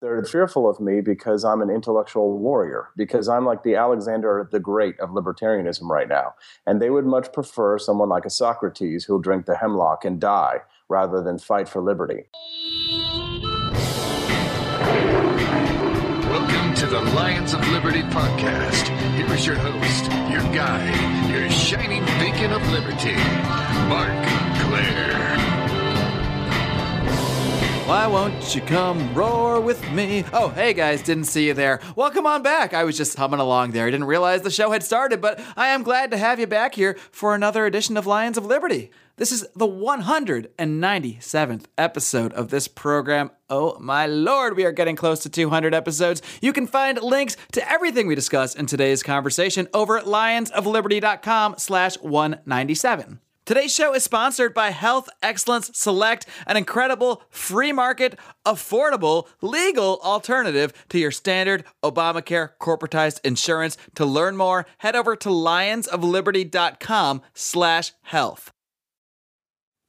They're fearful of me because I'm an intellectual warrior, because I'm like the Alexander the Great of libertarianism right now. And they would much prefer someone like a Socrates who'll drink the hemlock and die rather than fight for liberty. Welcome to the Lions of Liberty podcast. Here is your host, your guide, your shining beacon of liberty, Marc Clair. Why won't you come roar with me? Oh, hey guys, didn't see you there. Welcome on back. I was just humming along there. I didn't realize the show had started, but I am glad to have you back here for another edition of Lions of Liberty. This is the 197th episode of this program. Oh my lord, we are getting close to 200 episodes. You can find links to everything we discuss in today's conversation over at lionsofliberty.com slash 197. Today's show is sponsored by Health Excellence Select, an incredible free market, affordable, legal alternative to your standard Obamacare corporatized insurance. To learn more, head over to lionsofliberty.com slash health.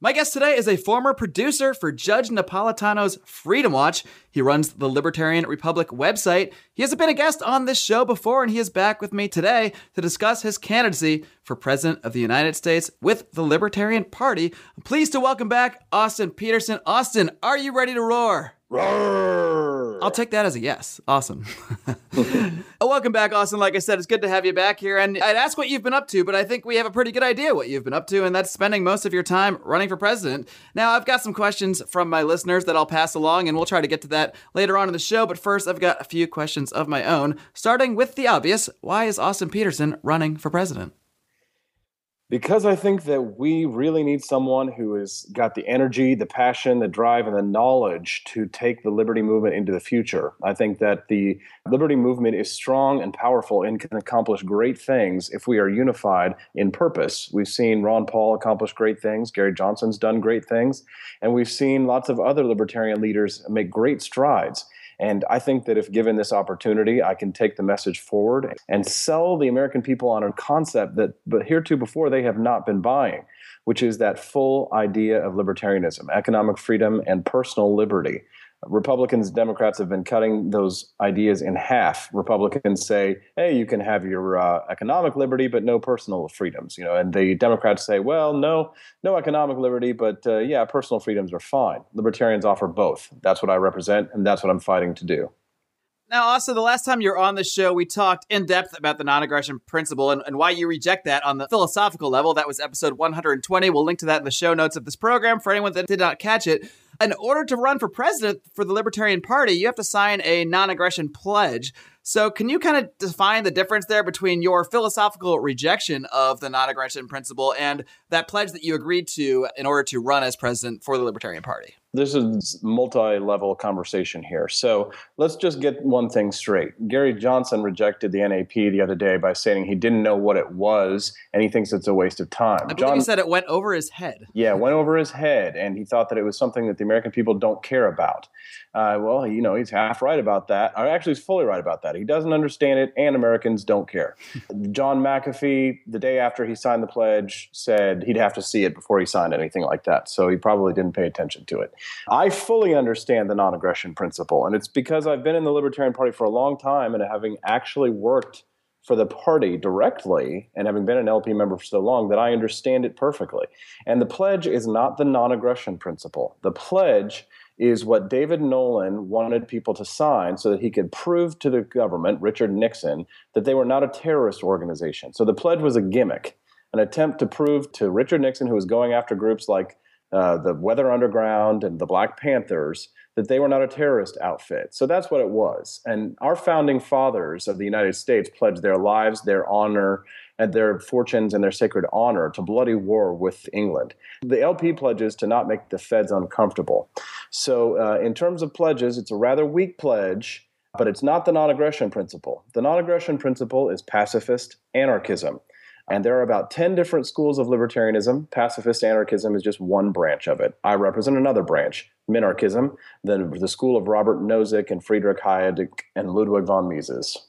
My guest today is a former producer for Judge Napolitano's Freedom Watch. He runs the Libertarian Republic website. He has been a guest on this show before, and he is back with me today to discuss his candidacy for President of the United States with the Libertarian Party. I'm pleased to welcome back Austin Petersen. Austin, are you ready to roar? Roar! I'll take that as a yes. Awesome. Welcome back, Austin. Like I said, it's good to have you back here. And I'd ask what you've been up to, but I think we have a pretty good idea what you've been up to, and that's spending most of your time running for president. Now, I've got some questions from my listeners that I'll pass along, and we'll try to get to that later on in the show. But first, I've got a few questions of my own, starting with the obvious why is Austin Petersen running for president? Because I think that we really need someone who has got the energy, the passion, the drive, and the knowledge to take the liberty movement into the future. I think that the liberty movement is strong and powerful and can accomplish great things if we are unified in purpose. We've seen Ron Paul accomplish great things, Gary Johnson's done great things, and we've seen lots of other libertarian leaders make great strides. And I think that if given this opportunity, I can take the message forward and sell the American people on a concept that, but heretofore, they have not been buying, which is that full idea of libertarianism, economic freedom, and personal liberty. Republicans, and Democrats have been cutting those ideas in half. Republicans say, "Hey, you can have your uh, economic liberty, but no personal freedoms," you know, and the Democrats say, "Well, no, no economic liberty, but uh, yeah, personal freedoms are fine." Libertarians offer both. That's what I represent, and that's what I'm fighting to do. Now, also, the last time you were on the show, we talked in depth about the non aggression principle and, and, why you reject that on the philosophical level. That was episode 120. We'll link to that in the show notes of this program for anyone that did not catch it. In order to run for president for the Libertarian Party, you have to sign a non aggression pledge. So, can you kind of define the difference there between your philosophical rejection of the non aggression principle and that pledge that you agreed to in order to run as president for the Libertarian Party? this is multi-level conversation here. So let's just get one thing straight. Gary Johnson rejected the NAP the other day by saying he didn't know what it was and he thinks it's a waste of time. I believe John, he said it went over his head. Yeah, went over his head, and he thought that it was something that the American people don't care about. Uh, well, you know, he's half right about that. Or actually, he's fully right about that. He doesn't understand it, and Americans don't care. John McAfee, the day after he signed the pledge, said he'd have to see it before he signed anything like that. So he probably didn't pay attention to it. I fully understand the non aggression principle, and it's because I've been in the Libertarian Party for a long time and having actually worked for the party directly and having been an LP member for so long that I understand it perfectly. And the pledge is not the non aggression principle. The pledge is what David Nolan wanted people to sign so that he could prove to the government, Richard Nixon, that they were not a terrorist organization. So the pledge was a gimmick, an attempt to prove to Richard Nixon, who was going after groups like uh, the Weather Underground and the Black Panthers, that they were not a terrorist outfit. So that's what it was. And our founding fathers of the United States pledged their lives, their honor, and their fortunes and their sacred honor to bloody war with England. The LP pledges to not make the feds uncomfortable. So, uh, in terms of pledges, it's a rather weak pledge, but it's not the non aggression principle. The non aggression principle is pacifist anarchism. And there are about 10 different schools of libertarianism. Pacifist anarchism is just one branch of it. I represent another branch, minarchism, the, the school of Robert Nozick and Friedrich Hayek and Ludwig von Mises.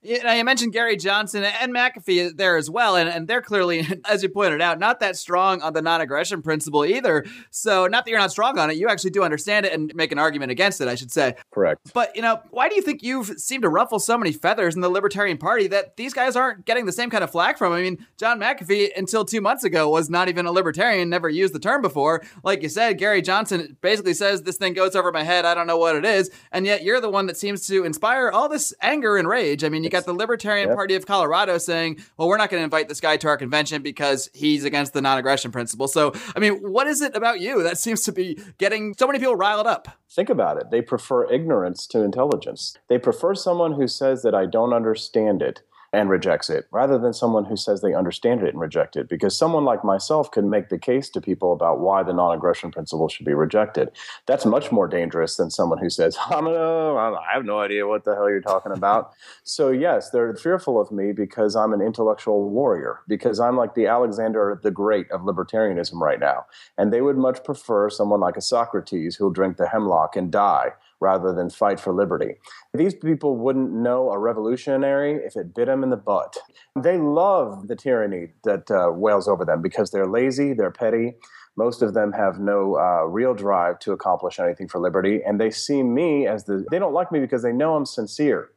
You mentioned Gary Johnson and McAfee there as well, and, and they're clearly, as you pointed out, not that strong on the non-aggression principle either. So, not that you're not strong on it, you actually do understand it and make an argument against it, I should say. Correct. But you know, why do you think you've seemed to ruffle so many feathers in the Libertarian Party that these guys aren't getting the same kind of flack from? I mean, John McAfee until two months ago was not even a libertarian, never used the term before. Like you said, Gary Johnson basically says this thing goes over my head. I don't know what it is, and yet you're the one that seems to inspire all this anger and rage. I mean, you got the Libertarian Yep. Party of Colorado saying, well, we're not going to invite this guy to our convention because he's against the non aggression principle. So, I mean, what is it about you that seems to be getting so many people riled up? Think about it. They prefer ignorance to intelligence. They prefer someone who says that I don't understand it and rejects it rather than someone who says they understand it and reject it. Because someone like myself can make the case to people about why the non aggression principle should be rejected. That's much more dangerous than someone who says, I'm a, I have no idea what the hell you're talking about. so, yes, they're fearful of me because I'm an intellectual warrior, because I'm like the Alexander the Great of libertarianism right now. And they would much prefer someone like a Socrates who'll drink the hemlock and die rather than fight for liberty. These people wouldn't know a revolutionary if it bit them in the butt. They love the tyranny that uh, wails over them because they're lazy, they're petty. Most of them have no uh, real drive to accomplish anything for liberty, and they see me as the. They don't like me because they know I'm sincere.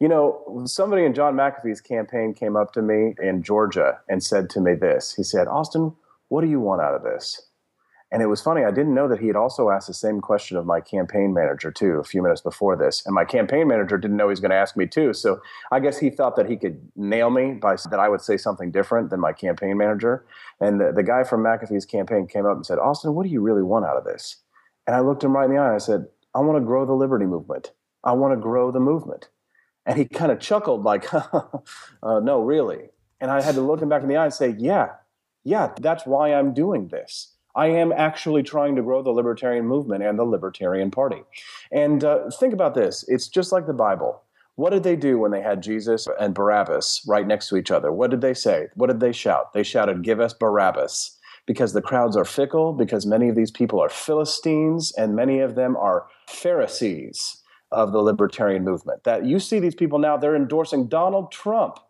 You know, somebody in John McAfee's campaign came up to me in Georgia and said to me this. He said, Austin, what do you want out of this? And it was funny, I didn't know that he had also asked the same question of my campaign manager, too, a few minutes before this. And my campaign manager didn't know he was going to ask me, too. So I guess he thought that he could nail me by that I would say something different than my campaign manager. And the, the guy from McAfee's campaign came up and said, Austin, what do you really want out of this? And I looked him right in the eye and I said, I want to grow the liberty movement. I want to grow the movement. And he kind of chuckled, like, uh, no, really. And I had to look him back in the eye and say, yeah, yeah, that's why I'm doing this. I am actually trying to grow the libertarian movement and the Libertarian Party. And uh, think about this it's just like the Bible. What did they do when they had Jesus and Barabbas right next to each other? What did they say? What did they shout? They shouted, Give us Barabbas. Because the crowds are fickle, because many of these people are Philistines, and many of them are Pharisees of the libertarian movement. That you see these people now, they're endorsing Donald Trump.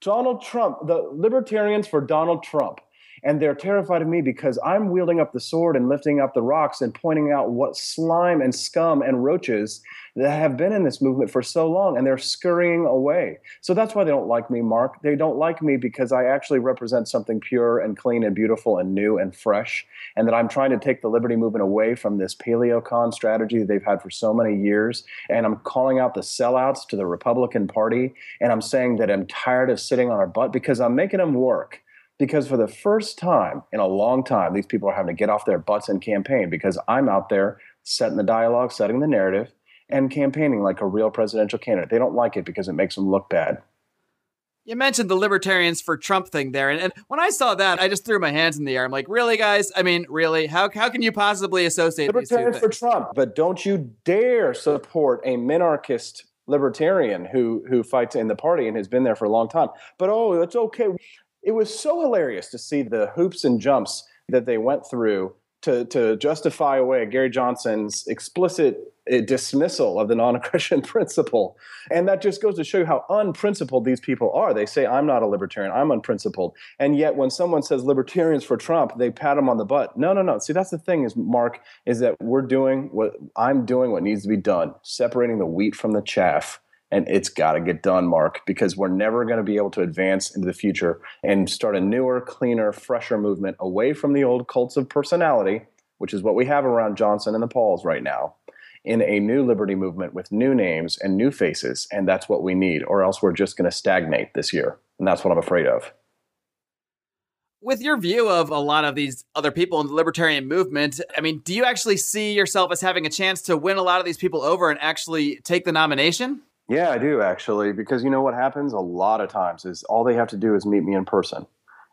Donald Trump, the libertarians for Donald Trump and they're terrified of me because I'm wielding up the sword and lifting up the rocks and pointing out what slime and scum and roaches that have been in this movement for so long and they're scurrying away. So that's why they don't like me, Marc. They don't like me because I actually represent something pure and clean and beautiful and new and fresh, and that I'm trying to take the liberty movement away from this paleocon strategy that they've had for so many years. And I'm calling out the sellouts to the Republican Party, and I'm saying that I'm tired of sitting on our butt because I'm making them work because for the first time in a long time, these people are having to get off their butts and campaign because I'm out there setting the dialogue, setting the narrative, and campaigning like a real presidential candidate. They don't like it because it makes them look bad. You mentioned the libertarians for Trump thing there. And, and, when I saw that, I just threw my hands in the air. I'm like, really, guys? I mean, really? How, how can you possibly associate with libertarians for Trump? But don't you dare support a minarchist libertarian who who fights in the party and has been there for a long time. But oh, it's okay it was so hilarious to see the hoops and jumps that they went through to, to justify away Gary Johnson's explicit uh, dismissal of the non aggression principle. And that just goes to show you how unprincipled these people are. They say, I'm not a libertarian, I'm unprincipled. And yet, when someone says libertarians for Trump, they pat them on the butt. No, no, no. See, that's the thing, is Marc, is that we're doing what I'm doing what needs to be done, separating the wheat from the chaff and it's got to get done, Marc, because we're never going to be able to advance into the future and start a newer, cleaner, fresher movement away from the old cults of personality, which is what we have around Johnson and the Pauls right now, in a new liberty movement with new names and new faces. And that's what we need, or else we're just going to stagnate this year. And that's what I'm afraid of. With your view of a lot of these other people in the libertarian movement, I mean, do you actually see yourself as having a chance to win a lot of these people over and actually take the nomination? Yeah, I do actually, because you know what happens a lot of times is all they have to do is meet me in person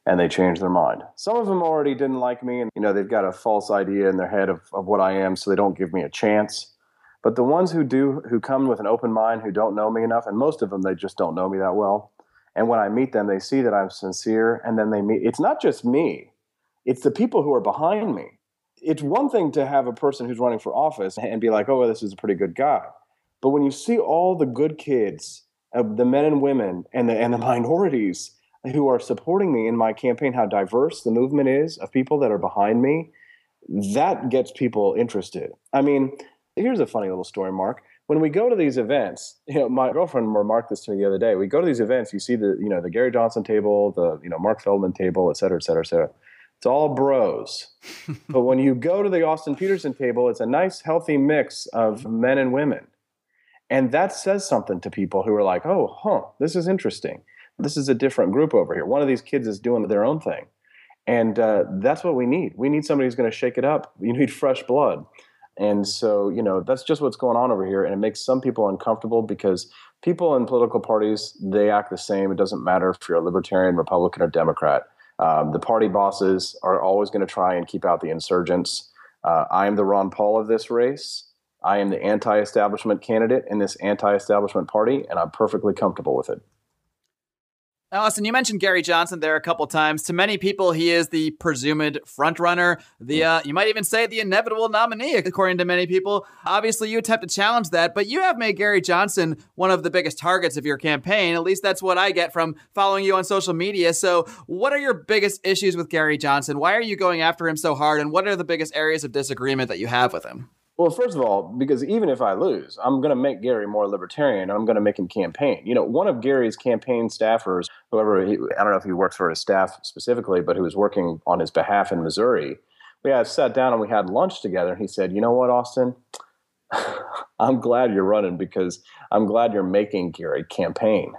and they change their mind. Some of them already didn't like me and you know they've got a false idea in their head of, of what I am, so they don't give me a chance. But the ones who do who come with an open mind who don't know me enough, and most of them they just don't know me that well. And when I meet them, they see that I'm sincere, and then they meet it's not just me, it's the people who are behind me. It's one thing to have a person who's running for office and be like, oh, well, this is a pretty good guy. But when you see all the good kids of the men and women and the and the minorities who are supporting me in my campaign, how diverse the movement is of people that are behind me, that gets people interested. I mean, here's a funny little story, Marc. When we go to these events, you know, my girlfriend remarked this to me the other day. We go to these events, you see the, you know, the Gary Johnson table, the, you know, Marc Feldman table, et cetera, et cetera, et cetera. It's all bros. but when you go to the Austin Petersen table, it's a nice, healthy mix of men and women. And that says something to people who are like, oh, huh, this is interesting. This is a different group over here. One of these kids is doing their own thing. And uh, that's what we need. We need somebody who's going to shake it up. You need fresh blood. And so, you know, that's just what's going on over here. And it makes some people uncomfortable because people in political parties, they act the same. It doesn't matter if you're a libertarian, Republican, or Democrat. Um, the party bosses are always going to try and keep out the insurgents. Uh, I am the Ron Paul of this race. I am the anti establishment candidate in this anti establishment party, and I'm perfectly comfortable with it. Austin, you mentioned Gary Johnson there a couple times. To many people, he is the presumed frontrunner, the uh, you might even say the inevitable nominee, according to many people. Obviously, you attempt to challenge that, but you have made Gary Johnson one of the biggest targets of your campaign. At least that's what I get from following you on social media. So, what are your biggest issues with Gary Johnson? Why are you going after him so hard, and what are the biggest areas of disagreement that you have with him? Well, first of all, because even if I lose, I'm going to make Gary more libertarian. I'm going to make him campaign. You know, one of Gary's campaign staffers, whoever, he, I don't know if he works for his staff specifically, but who was working on his behalf in Missouri, we had sat down and we had lunch together. And he said, You know what, Austin? I'm glad you're running because I'm glad you're making Gary campaign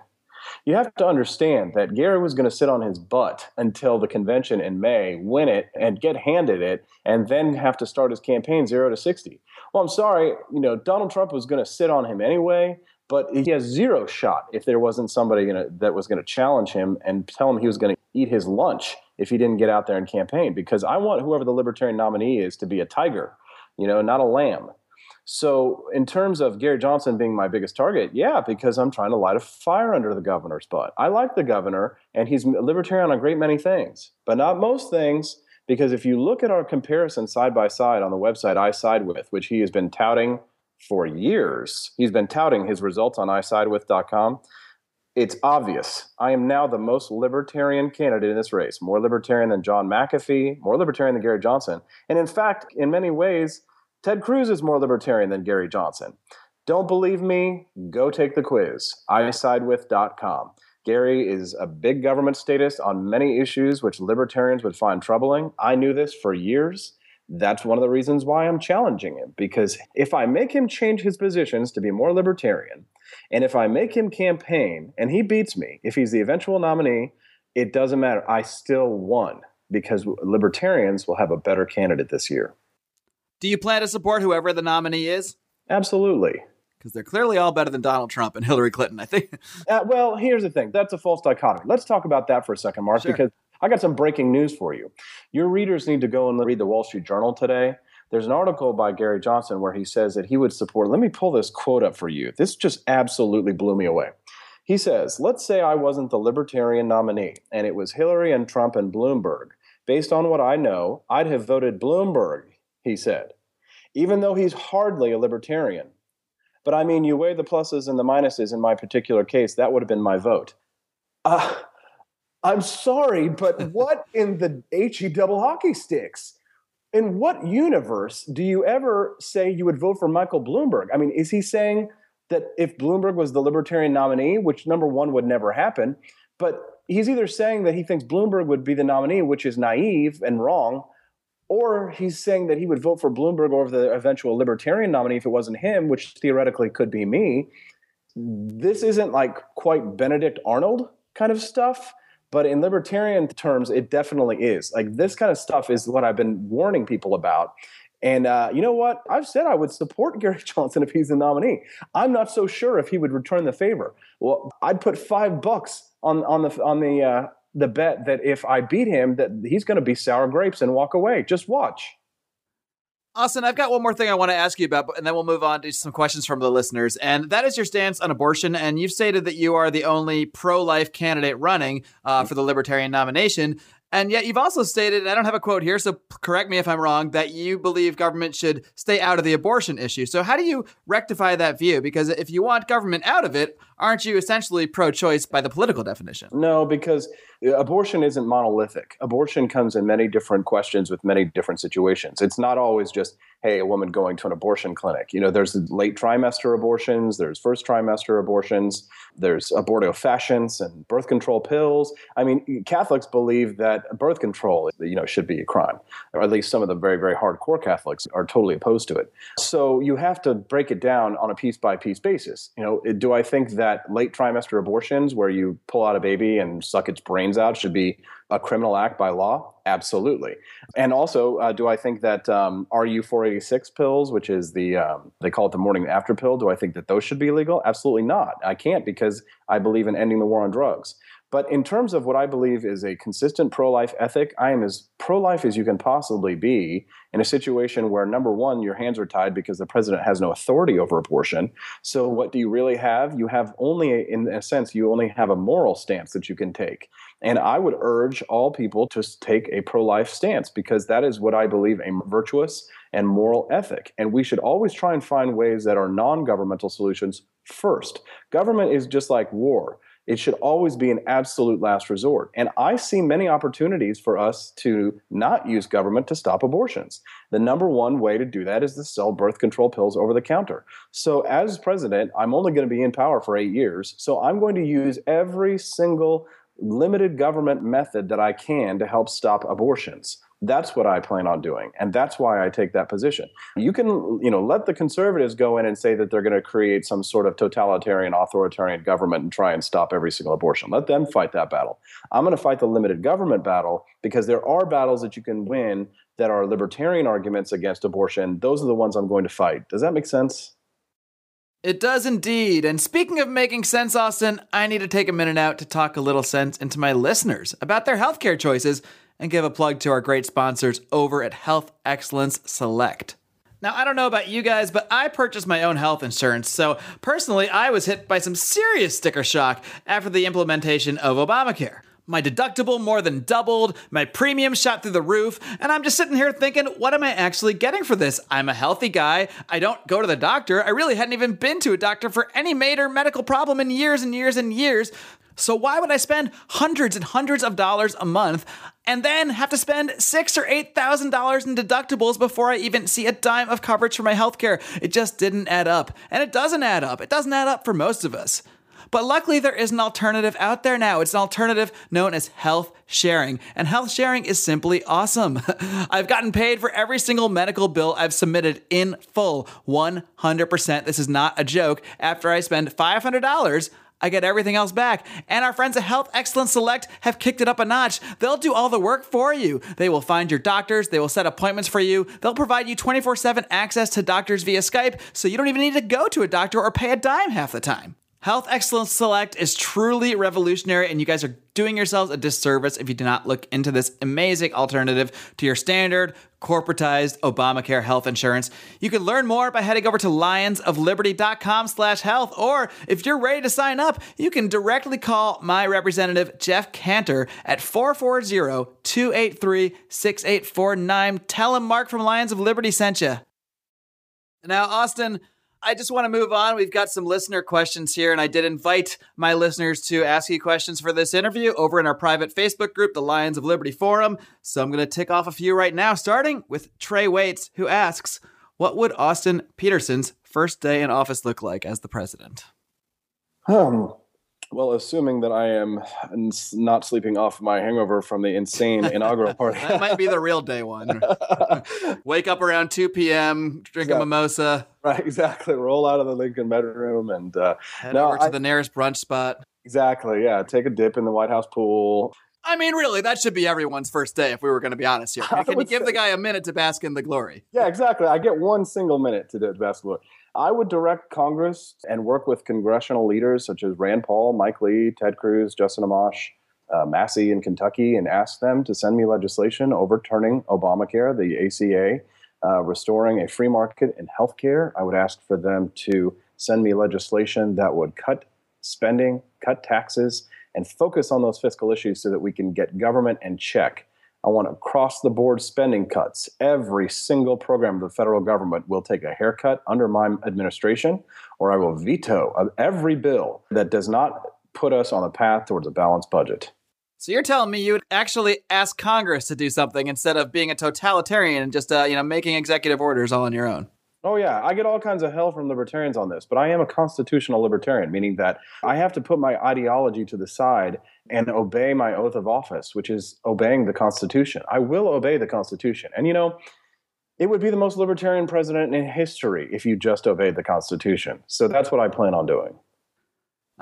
you have to understand that Gary was going to sit on his butt until the convention in May, win it, and get handed it, and then have to start his campaign zero to 60. Well, I'm sorry, you know, Donald Trump was going to sit on him anyway, but he has zero shot if there wasn't somebody gonna, that was going to challenge him and tell him he was going to eat his lunch if he didn't get out there and campaign. Because I want whoever the Libertarian nominee is to be a tiger, you know, not a lamb. So, in terms of Gary Johnson being my biggest target, yeah, because I'm trying to light a fire under the governor's butt. I like the governor, and he's a libertarian on a great many things, but not most things. Because if you look at our comparison side by side on the website I Side With, which he has been touting for years, he's been touting his results on isidewith.com. It's obvious. I am now the most libertarian candidate in this race, more libertarian than John McAfee, more libertarian than Gary Johnson. And in fact, in many ways, Ted Cruz is more libertarian than Gary Johnson. Don't believe me? Go take the quiz. isidewith.com. Gary is a big government statist on many issues which libertarians would find troubling. I knew this for years. That's one of the reasons why I'm challenging him because if I make him change his positions to be more libertarian, and if I make him campaign and he beats me, if he's the eventual nominee, it doesn't matter. I still won because libertarians will have a better candidate this year. Do you plan to support whoever the nominee is? Absolutely. Because they're clearly all better than Donald Trump and Hillary Clinton, I think. uh, well, here's the thing that's a false dichotomy. Let's talk about that for a second, Marc, sure. because I got some breaking news for you. Your readers need to go and read the Wall Street Journal today. There's an article by Gary Johnson where he says that he would support. Let me pull this quote up for you. This just absolutely blew me away. He says, Let's say I wasn't the Libertarian nominee and it was Hillary and Trump and Bloomberg. Based on what I know, I'd have voted Bloomberg, he said, even though he's hardly a libertarian. But I mean, you weigh the pluses and the minuses in my particular case, that would have been my vote. Uh, I'm sorry, but what in the HE double hockey sticks? In what universe do you ever say you would vote for Michael Bloomberg? I mean, is he saying that if Bloomberg was the libertarian nominee, which number one would never happen, but he's either saying that he thinks Bloomberg would be the nominee, which is naive and wrong, or he's saying that he would vote for Bloomberg over the eventual libertarian nominee if it wasn't him, which theoretically could be me. This isn't like quite Benedict Arnold kind of stuff, but in libertarian terms, it definitely is. Like this kind of stuff is what I've been warning people about. And uh, you know what? I've said I would support Gary Johnson if he's the nominee. I'm not so sure if he would return the favor. Well, I'd put five bucks on on the on the uh, the bet that if I beat him, that he's going to be sour grapes and walk away. Just watch. Austin, I've got one more thing I want to ask you about, and then we'll move on to some questions from the listeners. And that is your stance on abortion. And you've stated that you are the only pro life candidate running uh, for the Libertarian nomination. And yet, you've also stated, and I don't have a quote here, so correct me if I'm wrong, that you believe government should stay out of the abortion issue. So, how do you rectify that view? Because if you want government out of it, aren't you essentially pro choice by the political definition? No, because uh, abortion isn't monolithic. Abortion comes in many different questions with many different situations. It's not always just, hey, a woman going to an abortion clinic. You know, there's late trimester abortions, there's first trimester abortions, there's abortifacients and birth control pills. I mean, Catholics believe that birth control, you know, should be a crime, or at least some of the very, very hardcore Catholics are totally opposed to it. So you have to break it down on a piece by piece basis. You know, do I think that late trimester abortions, where you pull out a baby and suck its brains out should be a criminal act by law? Absolutely. And also, uh, do I think that um, RU 486 pills, which is the, um, they call it the morning after pill, do I think that those should be illegal? Absolutely not. I can't because I believe in ending the war on drugs. But in terms of what I believe is a consistent pro life ethic, I am as pro life as you can possibly be in a situation where, number one, your hands are tied because the president has no authority over abortion. So, what do you really have? You have only, in a sense, you only have a moral stance that you can take. And I would urge all people to take a pro life stance because that is what I believe a virtuous and moral ethic. And we should always try and find ways that are non governmental solutions first. Government is just like war it should always be an absolute last resort. And I see many opportunities for us to not use government to stop abortions. The number one way to do that is to sell birth control pills over the counter. So, as president, I'm only going to be in power for eight years. So, I'm going to use every single limited government method that I can to help stop abortions. That's what I plan on doing. And that's why I take that position. You can, you know, let the conservatives go in and say that they're going to create some sort of totalitarian, authoritarian government and try and stop every single abortion. Let them fight that battle. I'm going to fight the limited government battle because there are battles that you can win that are libertarian arguments against abortion. Those are the ones I'm going to fight. Does that make sense? It does indeed. And speaking of making sense, Austin, I need to take a minute out to talk a little sense into my listeners about their healthcare choices and give a plug to our great sponsors over at Health Excellence Select. Now, I don't know about you guys, but I purchased my own health insurance, so personally, I was hit by some serious sticker shock after the implementation of Obamacare. My deductible more than doubled, my premium shot through the roof, and I'm just sitting here thinking, what am I actually getting for this? I'm a healthy guy. I don't go to the doctor. I really hadn't even been to a doctor for any major medical problem in years and years and years. So why would I spend hundreds and hundreds of dollars a month and then have to spend six or eight thousand dollars in deductibles before I even see a dime of coverage for my healthcare? It just didn't add up. And it doesn't add up. It doesn't add up for most of us. But luckily, there is an alternative out there now. It's an alternative known as health sharing. And health sharing is simply awesome. I've gotten paid for every single medical bill I've submitted in full 100%. This is not a joke. After I spend $500, I get everything else back. And our friends at Health Excellence Select have kicked it up a notch. They'll do all the work for you. They will find your doctors, they will set appointments for you, they'll provide you 24 7 access to doctors via Skype, so you don't even need to go to a doctor or pay a dime half the time. Health Excellence Select is truly revolutionary, and you guys are doing yourselves a disservice if you do not look into this amazing alternative to your standard corporatized Obamacare health insurance. You can learn more by heading over to lionsofliberty.com slash health, or if you're ready to sign up, you can directly call my representative, Jeff Cantor, at 440-283-6849. Tell him Marc from Lions of Liberty sent you. Now, Austin, I just want to move on. We've got some listener questions here, and I did invite my listeners to ask you questions for this interview over in our private Facebook group, the Lions of Liberty Forum. So I'm going to tick off a few right now, starting with Trey Waits, who asks, What would Austin Petersen's first day in office look like as the president? Um, well, assuming that I am not sleeping off my hangover from the insane inaugural party. that might be the real day one. Wake up around 2 p.m., drink a mimosa. Right, exactly. Roll out of the Lincoln bedroom and uh, head no, over to I, the nearest brunch spot. Exactly, yeah. Take a dip in the White House pool. I mean, really, that should be everyone's first day if we were going to be honest here. Can, you give say, the guy a minute to bask in the glory? Yeah, exactly. I get one single minute to bask in the glory. I would direct Congress and work with congressional leaders such as Rand Paul, Mike Lee, Ted Cruz, Justin Amash, uh, Massie in Kentucky, and ask them to send me legislation overturning Obamacare, the ACA, uh, restoring a free market in healthcare. I would ask for them to send me legislation that would cut spending, cut taxes, and focus on those fiscal issues so that we can get government in check. I want across the board spending cuts. Every single program of the federal government will take a haircut under my administration, or I will veto every bill that does not put us on a path towards a balanced budget. So you're telling me you would actually ask Congress to do something instead of being a totalitarian and just uh, you know making executive orders all on your own? Oh yeah, I get all kinds of hell from libertarians on this, but I am a constitutional libertarian, meaning that I have to put my ideology to the side and obey my oath of office, which is obeying the Constitution. I will obey the Constitution. And you know, it would be the most libertarian president in history if you just obeyed the Constitution. So that's what I plan on doing.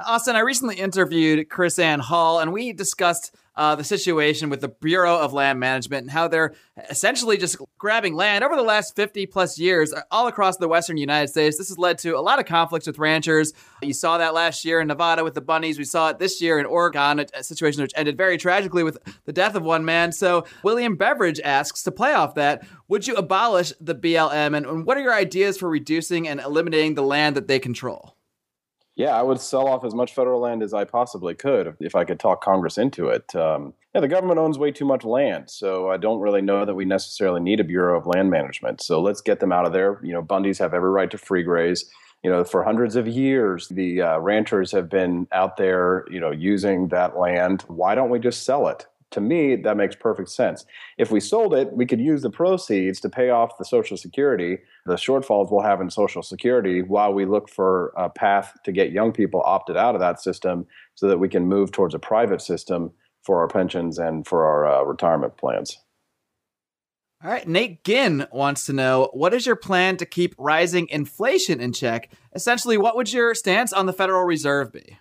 Austin, I recently interviewed KrisAnne Hall, and we discussed uh, the situation with the Bureau of Land Management and how they're essentially just grabbing land over the last 50 plus years uh, all across the western United States. This has led to a lot of conflicts with ranchers. You saw that last year in Nevada with the Bundys. We saw it this year in Oregon, a situation which ended very tragically with the death of one man. So, William Beveridge asks to play off that Would you abolish the BLM, and, and what are your ideas for reducing and eliminating the land that they control? Yeah, I would sell off as much federal land as I possibly could if I could talk Congress into it. Um, yeah, the government owns way too much land, so I don't really know that we necessarily need a Bureau of Land Management. So let's get them out of there. You know, Bundys have every right to free graze. You know, for hundreds of years, the uh, ranchers have been out there, you know, using that land. Why don't we just sell it? To me, that makes perfect sense. If we sold it, we could use the proceeds to pay off the Social Security, the shortfalls we'll have in Social Security, while we look for a path to get young people opted out of that system so that we can move towards a private system for our pensions and for our uh, retirement plans. All right, Nate Ginn wants to know what is your plan to keep rising inflation in check? Essentially, what would your stance on the Federal Reserve be?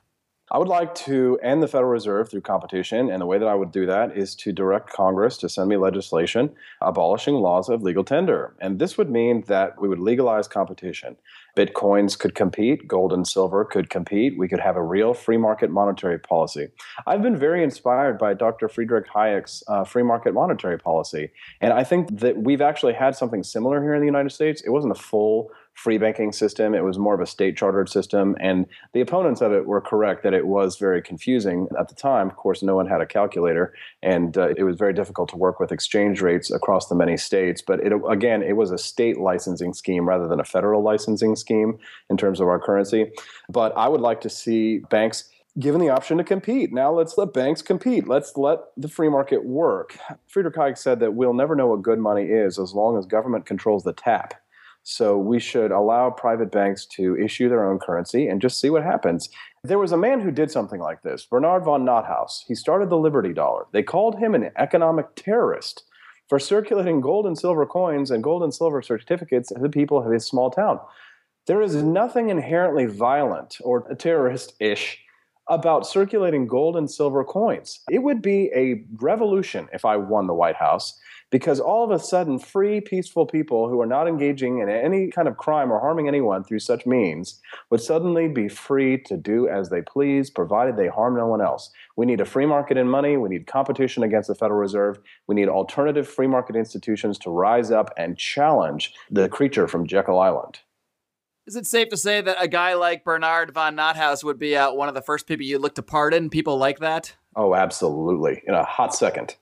I would like to end the Federal Reserve through competition, and the way that I would do that is to direct Congress to send me legislation abolishing laws of legal tender. And this would mean that we would legalize competition. Bitcoins could compete, gold and silver could compete. We could have a real free market monetary policy. I've been very inspired by Dr. Friedrich Hayek's uh, free market monetary policy, and I think that we've actually had something similar here in the United States. It wasn't a full free banking system. It was more of a state chartered system. And the opponents of it were correct that it was very confusing at the time. Of course, no one had a calculator, and uh, it was very difficult to work with exchange rates across the many states. But it, again, it was a state licensing scheme rather than a federal licensing scheme in terms of our currency. But I would like to see banks given the option to compete. Now let's let banks compete. Let's let the free market work. Friedrich Hayek said that we'll never know what good money is as long as government controls the tap. So we should allow private banks to issue their own currency and just see what happens. There was a man who did something like this, Bernard von Nothaus. He started the Liberty Dollar. They called him an economic terrorist for circulating gold and silver coins and gold and silver certificates to the people of his small town. There is nothing inherently violent or terrorist ish about circulating gold and silver coins. It would be a revolution if I won the White House because all of a sudden, free, peaceful people who are not engaging in any kind of crime or harming anyone through such means would suddenly be free to do as they please, provided they harm no one else. We need a free market in money. We need competition against the Federal Reserve. We need alternative free market institutions to rise up and challenge the creature from Jekyll Island. Is it safe to say that a guy like Bernard von Nothaus would be uh, one of the first people you look to pardon? People like that? Oh, absolutely. In a hot second.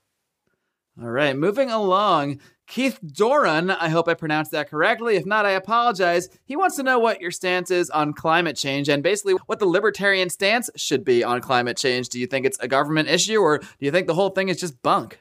All right, moving along. Keith Doran, I hope I pronounced that correctly. If not, I apologize. He wants to know what your stance is on climate change and basically what the libertarian stance should be on climate change. Do you think it's a government issue or do you think the whole thing is just bunk?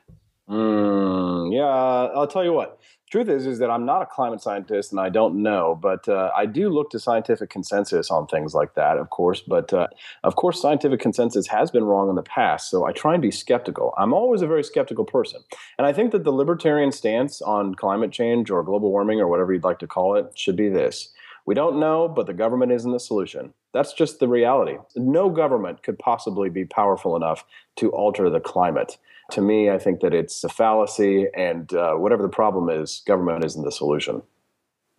Mm, yeah, I'll tell you what truth is is that I'm not a climate scientist and I don't know, but uh, I do look to scientific consensus on things like that, of course. But uh, of course, scientific consensus has been wrong in the past, so I try and be skeptical. I'm always a very skeptical person, and I think that the libertarian stance on climate change or global warming or whatever you'd like to call it should be this. We don't know, but the government isn't the solution. That's just the reality. No government could possibly be powerful enough to alter the climate to me, I think that it's a fallacy, and uh, whatever the problem is, government isn't the solution.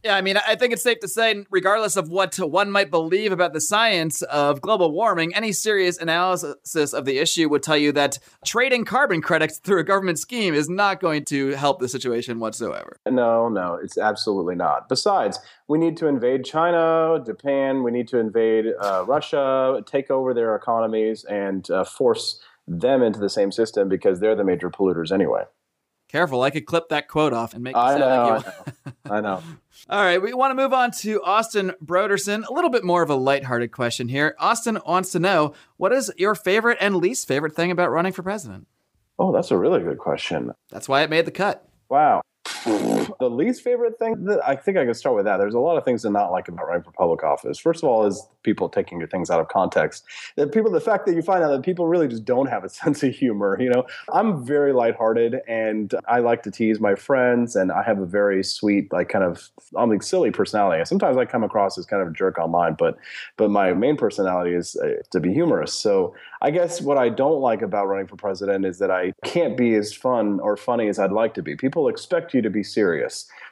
Yeah, I mean, I think it's safe to say, regardless of what one might believe about the science of global warming, any serious analysis of the issue would tell you that trading carbon credits through a government scheme is not going to help the situation whatsoever. No, no, it's absolutely not. Besides, we need to invade China, Japan, we need to invade uh, Russia, take over their economies, and uh, force them into the same system because they're the major polluters anyway. Careful, I could clip that quote off and make it I know, like I know. I know. All right, we want to move on to Austin Broderson. A little bit more of a lighthearted question here. Austin wants to know what is your favorite and least favorite thing about running for president? Oh, that's a really good question. That's why it made the cut. Wow. The least favorite thing, that I think I can start with that. There's a lot of things to not like about running for public office. First of all, is people taking your things out of context. The people, the fact that you find out that people really just don't have a sense of humor. You know, I'm very lighthearted and I like to tease my friends, and I have a very sweet, like kind of, I mean, silly personality. Sometimes I come across as kind of a jerk online, but but my main personality is uh, to be humorous. So I guess what I don't like about running for president is that I can't be as fun or funny as I'd like to be. People expect you to be serious.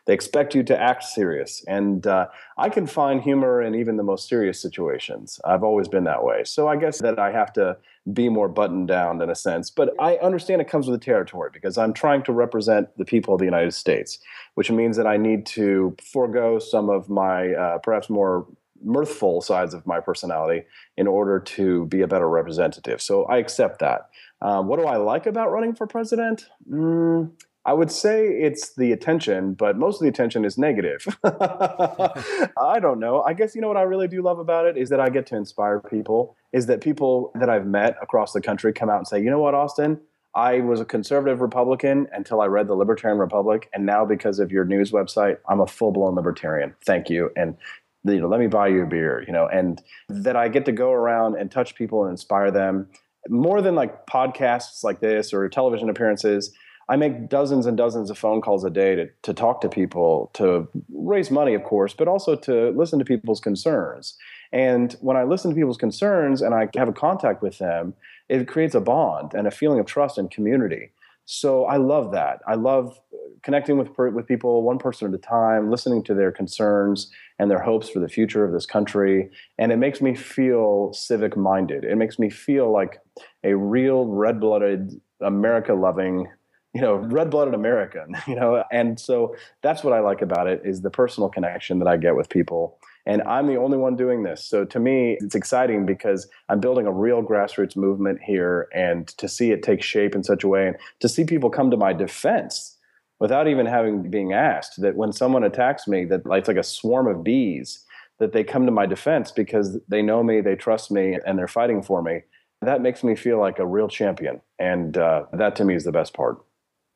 They expect you to act serious, and uh, I can find humor in even the most serious situations. I've always been that way. So I guess that I have to be more buttoned down in a sense. But I understand it comes with the territory because I'm trying to represent the people of the United States, which means that I need to forego some of my uh, perhaps more mirthful sides of my personality in order to be a better representative. So I accept that. Um, what do I like about running for president? Mm, I would say it's the attention, but most of the attention is negative. I don't know. I guess you know what I really do love about it is that I get to inspire people, is that people that I've met across the country come out and say, you know what, Austin? I was a conservative Republican until I read the Libertarian Republic, and now because of your news website, I'm a full blown libertarian. Thank you, and you know, let me buy you a beer. You know, and that I get to go around and touch people and inspire them more than like podcasts like this or television appearances. I make dozens and dozens of phone calls a day to, to talk to people, to raise money, of course, but also to listen to people's concerns. And when I listen to people's concerns and I have a contact with them, it creates a bond and a feeling of trust and community. So I love that. I love uh, connecting with with people one person at a time, listening to their concerns and their hopes for the future of this country, and it makes me feel civic minded. It makes me feel like a real red blooded America loving you know red-blooded american you know and so that's what i like about it is the personal connection that i get with people. And i'm the only one doing this. So to me it's exciting because i'm building a real grassroots movement here and to see it take shape in such a way and to see people come to my defense without even having being asked that when someone attacks me that like, it's like a swarm of bees that they come to my defense because they know me they trust me and they're fighting for me. That makes me feel like a real champion. And uh, that to me is the best part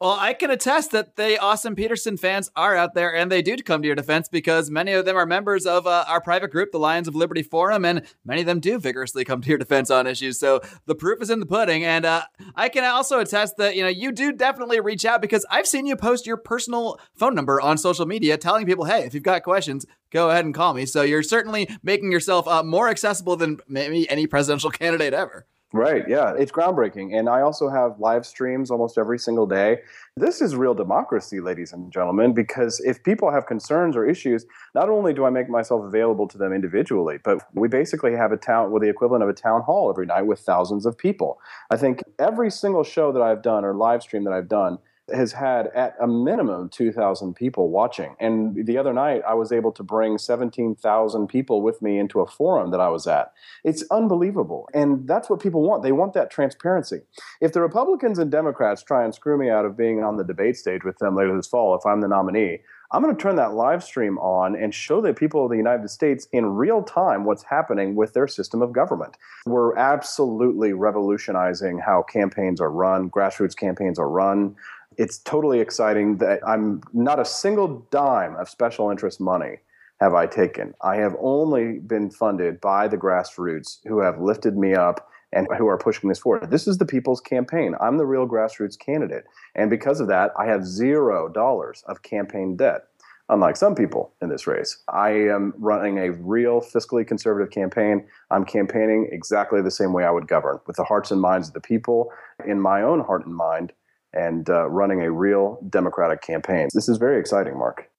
well, I can attest that the Austin Petersen fans are out there and they do come to your defense because many of them are members of uh, our private group, the Lions of Liberty Forum, and many of them do vigorously come to your defense on issues. So the proof is in the pudding. And uh, I can also attest that, you know, you do definitely reach out because I've seen you post your personal phone number on social media telling people, hey, if you've got questions, go ahead and call me. So you're certainly making yourself uh, more accessible than maybe any presidential candidate ever. Right. Yeah. It's groundbreaking. And I also have live streams almost every single day. This is real democracy, ladies and gentlemen, because if people have concerns or issues, not only do I make myself available to them individually, but we basically have a town with the equivalent of a town hall every night with thousands of people. I think every single show that I've done or live stream that I've done has had at a minimum 2,000 people watching. And the other night, I was able to bring 17,000 people with me into a forum that I was at. It's unbelievable. And that's what people want. They want that transparency. If the Republicans and Democrats try and screw me out of being on the debate stage with them later this fall, if I'm the nominee, I'm going to turn that live stream on and show the people of the United States in real time what's happening with their system of government. We're absolutely revolutionizing how campaigns are run, grassroots campaigns are run it's totally exciting that I'm not a single dime of special interest money have I taken. I have only been funded by the grassroots who have lifted me up and who are pushing this forward. This is the people's campaign. I'm the real grassroots candidate. And because of that, I have zero dollars of campaign debt. Unlike some people in this race, I am running a real fiscally conservative campaign. I'm campaigning exactly the same way I would govern, with the hearts and minds of the people in my own heart and mind and uh, running a real democratic campaign. This is very exciting, Marc.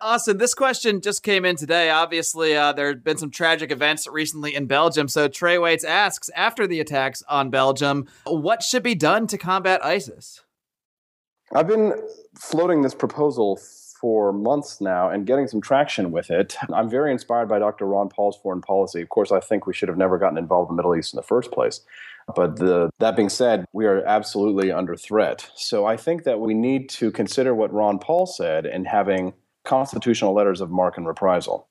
Austin, this question just came in today. Obviously, uh, there have been some tragic events recently in Belgium. So Trey Waits asks after the attacks on Belgium, what should be done to combat ISIS? I've been floating this proposal for months now and getting some traction with it. I'm very inspired by Dr. Ron Paul's foreign policy. Of course, I think we should have never gotten involved in the Middle East in the first place. But the, that being said, we are absolutely under threat. So I think that we need to consider what Ron Paul said in having constitutional letters of marque and reprisal.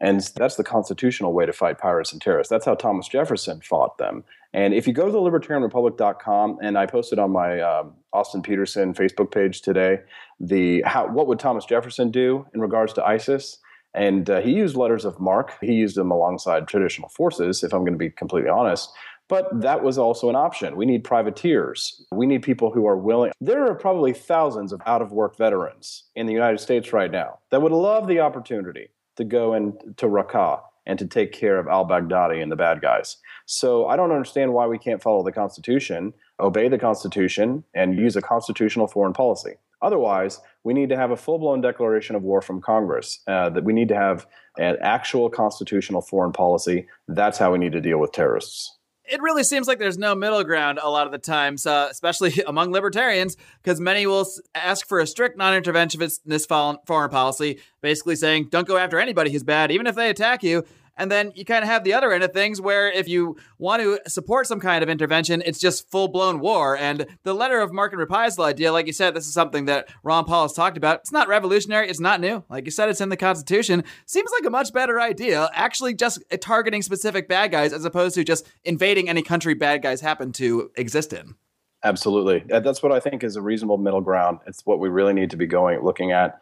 And that's the constitutional way to fight pirates and terrorists. That's how Thomas Jefferson fought them. And if you go to the libertarianrepublic.com, and I posted on my um, Austin Peterson Facebook page today, the how what would Thomas Jefferson do in regards to ISIS? And uh, he used letters of marque. He used them alongside traditional forces, if I'm going to be completely honest. But that was also an option. We need privateers. We need people who are willing. There are probably thousands of out of work veterans in the United States right now that would love the opportunity to go into Raqqa and to take care of al Baghdadi and the bad guys. So I don't understand why we can't follow the Constitution, obey the Constitution, and use a constitutional foreign policy. Otherwise, we need to have a full blown declaration of war from Congress, uh, that we need to have an actual constitutional foreign policy. That's how we need to deal with terrorists it really seems like there's no middle ground a lot of the times, uh, especially among libertarians, because many will ask for a strict non-interventionist foreign policy, basically saying don't go after anybody who's bad, even if they attack you. And then you kind of have the other end of things where if you want to support some kind of intervention, it's just full blown war. And the letter of marque and reprisal idea, like you said, this is something that Ron Paul has talked about. It's not revolutionary, it's not new. Like you said, it's in the Constitution. Seems like a much better idea, actually, just uh, targeting specific bad guys as opposed to just invading any country bad guys happen to exist in. Absolutely. That's what I think is a reasonable middle ground. It's what we really need to be going looking at.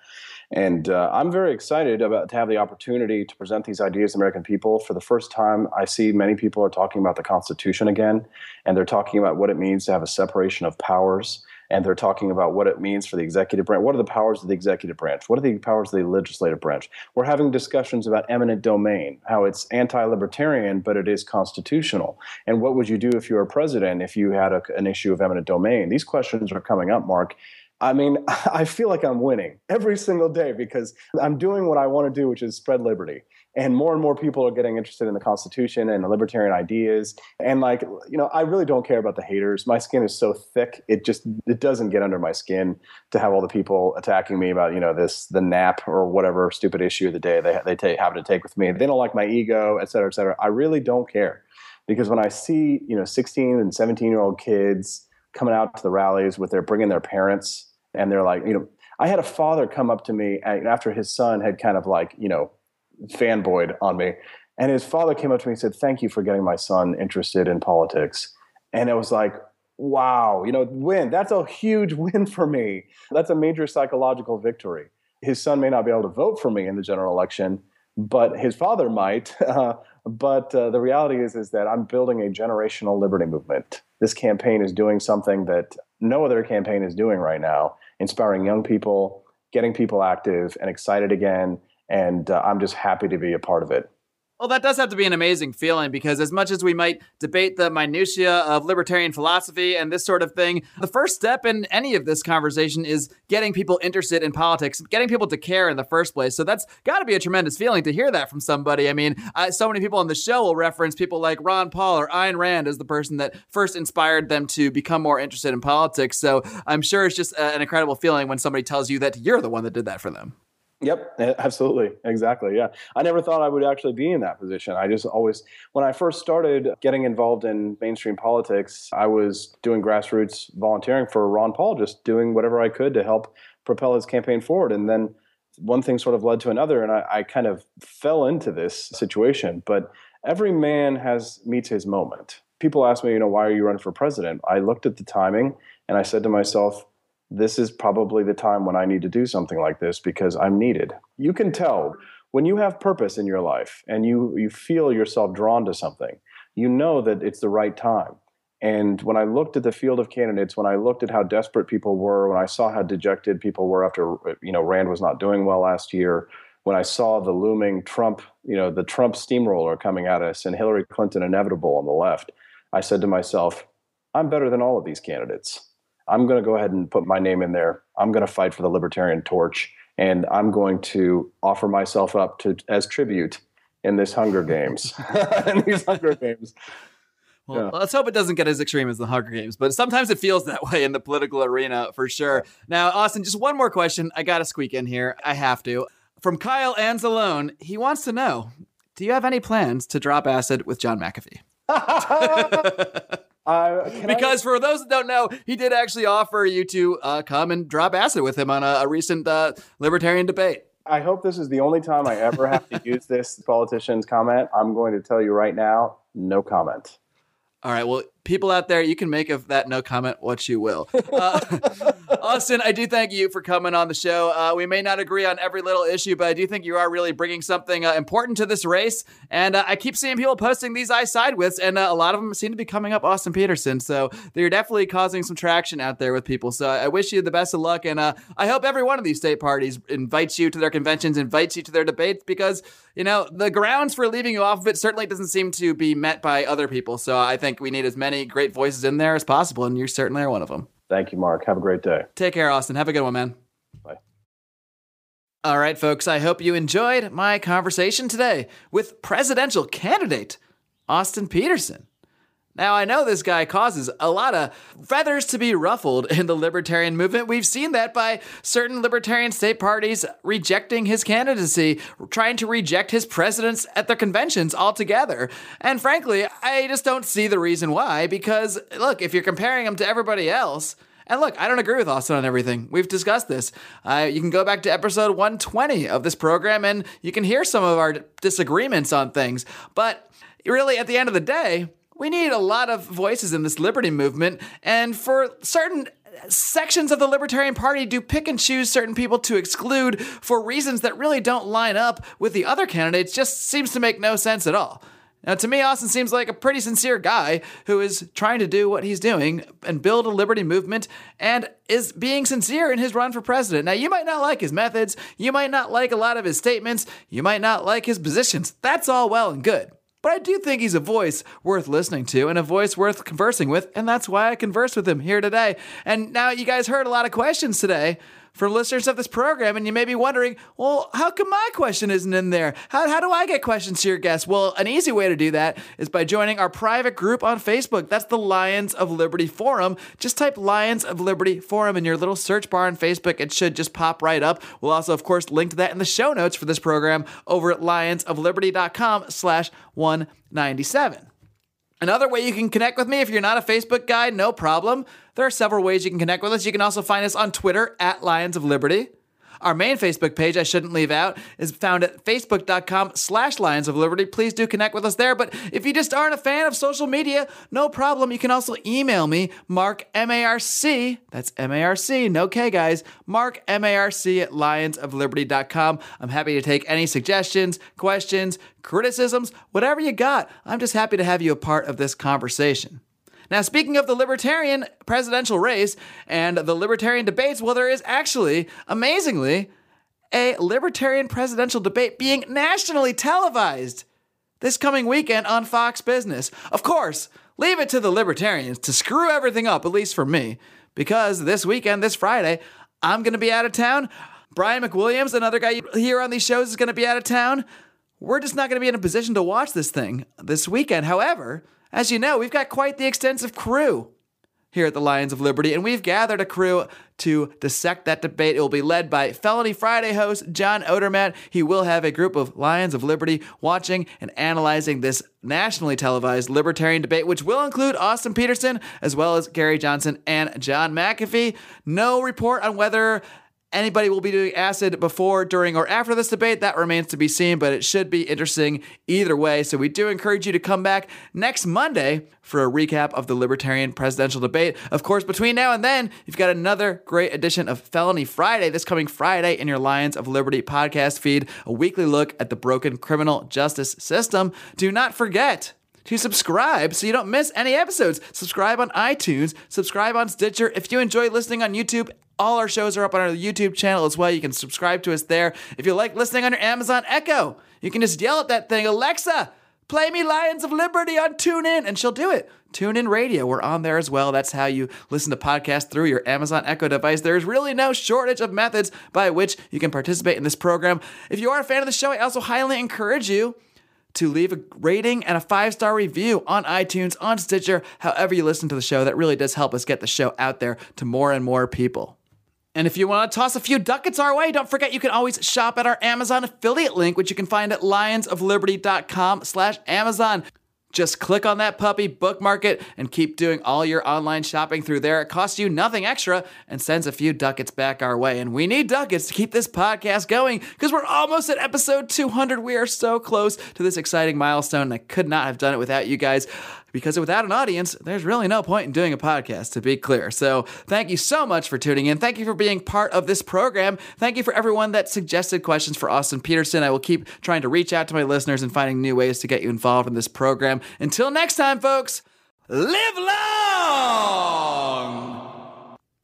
And uh, I'm very excited about to have the opportunity to present these ideas to American people. For the first time, I see many people are talking about the Constitution again, and they're talking about what it means to have a separation of powers. And they're talking about what it means for the executive branch. What are the powers of the executive branch? What are the powers of the legislative branch? We're having discussions about eminent domain, how it's anti libertarian, but it is constitutional. And what would you do if you were president if you had a, an issue of eminent domain? These questions are coming up, Marc. I mean, I feel like I'm winning every single day because I'm doing what I want to do, which is spread liberty. And more and more people are getting interested in the Constitution and the libertarian ideas. And like, you know, I really don't care about the haters. My skin is so thick, it just it doesn't get under my skin to have all the people attacking me about, you know, this the nap or whatever stupid issue of the day they they take, happen to take with me. They don't like my ego, et cetera, et cetera. I really don't care because when I see, you know, 16 and 17 year old kids coming out to the rallies with their bringing their parents and they're like, you know, I had a father come up to me after his son had kind of like, you know, fanboyed on me. And his father came up to me and said, Thank you for getting my son interested in politics. And it was like, wow, you know, win. That's a huge win for me. That's a major psychological victory. His son may not be able to vote for me in the general election, but his father might. Uh, but uh, the reality is, is that I'm building a generational liberty movement. This campaign is doing something that no other campaign is doing right now, inspiring young people, getting people active and excited again. And uh, I'm just happy to be a part of it. Well, that does have to be an amazing feeling because, as much as we might debate the minutiae of libertarian philosophy and this sort of thing, the first step in any of this conversation is getting people interested in politics, getting people to care in the first place. So that's got to be a tremendous feeling to hear that from somebody. I mean, uh, so many people on the show will reference people like Ron Paul or Ayn Rand as the person that first inspired them to become more interested in politics. So I'm sure it's just uh, an incredible feeling when somebody tells you that you're the one that did that for them. Yep, eh, absolutely. Exactly. Yeah. I never thought I would actually be in that position. I just always, when I first started getting involved in mainstream politics, I was doing grassroots volunteering for Ron Paul, just doing whatever I could to help propel his campaign forward. And then one thing sort of led to another, and I, I kind of fell into this situation. But every man has meets his moment. People ask me, you know, why are you running for president? I looked at the timing and I said to myself, this is probably the time when I need to do something like this because I'm needed. You can tell when you have purpose in your life and you you feel yourself drawn to something, you know that it's the right time. And when I looked at the field of candidates, when I looked at how desperate people were, when I saw how dejected people were after you know Rand was not doing well last year, when I saw the looming Trump, you know, the Trump steamroller coming at us and Hillary Clinton inevitable on the left, I said to myself, I'm better than all of these candidates. I'm going to go ahead and put my name in there. I'm going to fight for the libertarian torch and I'm going to offer myself up to as tribute in this Hunger Games. in these Hunger Games. Well, Yeah. let's hope it doesn't get as extreme as the Hunger Games, but sometimes it feels that way in the political arena for sure. Now, Austin, just one more question. I got to squeak in here. I have to. From Kyle Anzalone, he wants to know Do you have any plans to drop acid with John McAfee? Uh, can I- Because for those that don't know, he did actually offer you to uh, come and drop acid with him on a, a recent uh, libertarian debate. I hope this is the only time I ever have to use this politician's comment. I'm going to tell you right now, no comment. All right. Well, people out there, you can make of that no comment what you will. Uh, Austin, I do thank you for coming on the show. Uh, we may not agree on every little issue, but I do think you are really bringing something uh, important to this race. And uh, I keep seeing people posting these I side with, and uh, a lot of them seem to be coming up Austin Petersen. So they're definitely causing some traction out there with people. So I wish you the best of luck. And uh, I hope every one of these state parties invites you to their conventions, invites you to their debates, because, you know, the grounds for leaving you off of it certainly doesn't seem to be met by other people. So I think we need as many great voices in there as possible. And you certainly are one of them. Thank you, Marc. Have a great day. Take care, Austin. Have a good one, man. Bye. All right, folks. I hope you enjoyed my conversation today with presidential candidate Austin Petersen. Now, I know this guy causes a lot of feathers to be ruffled in the libertarian movement. We've seen that by certain libertarian state parties rejecting his candidacy, trying to reject his presidents at their conventions altogether. And frankly, I just don't see the reason why, because look, if you're comparing him to everybody else, and look, I don't agree with Austin on everything. We've discussed this. Uh, you can go back to episode 120 of this program and you can hear some of our disagreements on things. But really, at the end of the day, we need a lot of voices in this liberty movement. And for certain sections of the Libertarian Party do pick and choose certain people to exclude for reasons that really don't line up with the other candidates just seems to make no sense at all. Now, to me, Austin seems like a pretty sincere guy who is trying to do what he's doing and build a liberty movement and is being sincere in his run for president. Now, you might not like his methods, you might not like a lot of his statements, you might not like his positions. That's all well and good. But I do think he's a voice worth listening to and a voice worth conversing with, and that's why I conversed with him here today. And now you guys heard a lot of questions today from listeners of this program, and you may be wondering, well, how come my question isn't in there? How, how do I get questions to your guests? Well, an easy way to do that is by joining our private group on Facebook. That's the Lions of Liberty Forum. Just type Lions of Liberty Forum in your little search bar on Facebook. It should just pop right up. We'll also, of course, link to that in the show notes for this program over at lionsofliberty.com slash 197. Another way you can connect with me if you're not a Facebook guy, no problem. There are several ways you can connect with us. You can also find us on Twitter at Lions of Liberty. Our main Facebook page, I shouldn't leave out, is found at facebook.com slash Lions of Liberty. Please do connect with us there. But if you just aren't a fan of social media, no problem. You can also email me, Marc M-A-R-C, that's M-A-R-C, no K guys, Marc M-A-R-C at lionsofliberty.com. I'm happy to take any suggestions, questions, criticisms, whatever you got. I'm just happy to have you a part of this conversation. Now, speaking of the Libertarian presidential race and the Libertarian debates, well, there is actually, amazingly, a Libertarian presidential debate being nationally televised this coming weekend on Fox Business. Of course, leave it to the Libertarians to screw everything up, at least for me, because this weekend, this Friday, I'm going to be out of town. Brian McWilliams, another guy here on these shows, is going to be out of town. We're just not going to be in a position to watch this thing this weekend. However, as you know, we've got quite the extensive crew here at the Lions of Liberty, and we've gathered a crew to dissect that debate. It will be led by Felony Friday host John Odermatt. He will have a group of Lions of Liberty watching and analyzing this nationally televised libertarian debate, which will include Austin Petersen as well as Gary Johnson and John McAfee. No report on whether Anybody will be doing acid before, during, or after this debate. That remains to be seen, but it should be interesting either way. So we do encourage you to come back next Monday for a recap of the Libertarian presidential debate. Of course, between now and then, you've got another great edition of Felony Friday this coming Friday in your Lions of Liberty podcast feed, a weekly look at the broken criminal justice system. Do not forget to subscribe so you don't miss any episodes. Subscribe on iTunes, subscribe on Stitcher. If you enjoy listening on YouTube, all our shows are up on our YouTube channel as well. You can subscribe to us there. If you like listening on your Amazon Echo, you can just yell at that thing, Alexa, Play me Lions of Liberty on TuneIn, and she'll do it. TuneIn Radio, we're on there as well. That's how you listen to podcasts through your Amazon Echo device. There is really no shortage of methods by which you can participate in this program. If you are a fan of the show, I also highly encourage you to leave a rating and a five star review on iTunes, on Stitcher, however you listen to the show. That really does help us get the show out there to more and more people. And if you want to toss a few ducats our way, don't forget you can always shop at our Amazon affiliate link, which you can find at lionsofliberty.com slash Amazon. Just click on that puppy, bookmark it, and keep doing all your online shopping through there. It costs you nothing extra and sends a few ducats back our way. And we need ducats to keep this podcast going because we're almost at episode 200. We are so close to this exciting milestone, and I could not have done it without you guys because without an audience, there's really no point in doing a podcast, to be clear. So thank you so much for tuning in. Thank you for being part of this program. Thank you for everyone that suggested questions for Austin Petersen. I will keep trying to reach out to my listeners and finding new ways to get you involved in this program. Until next time, folks, live long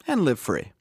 and live free.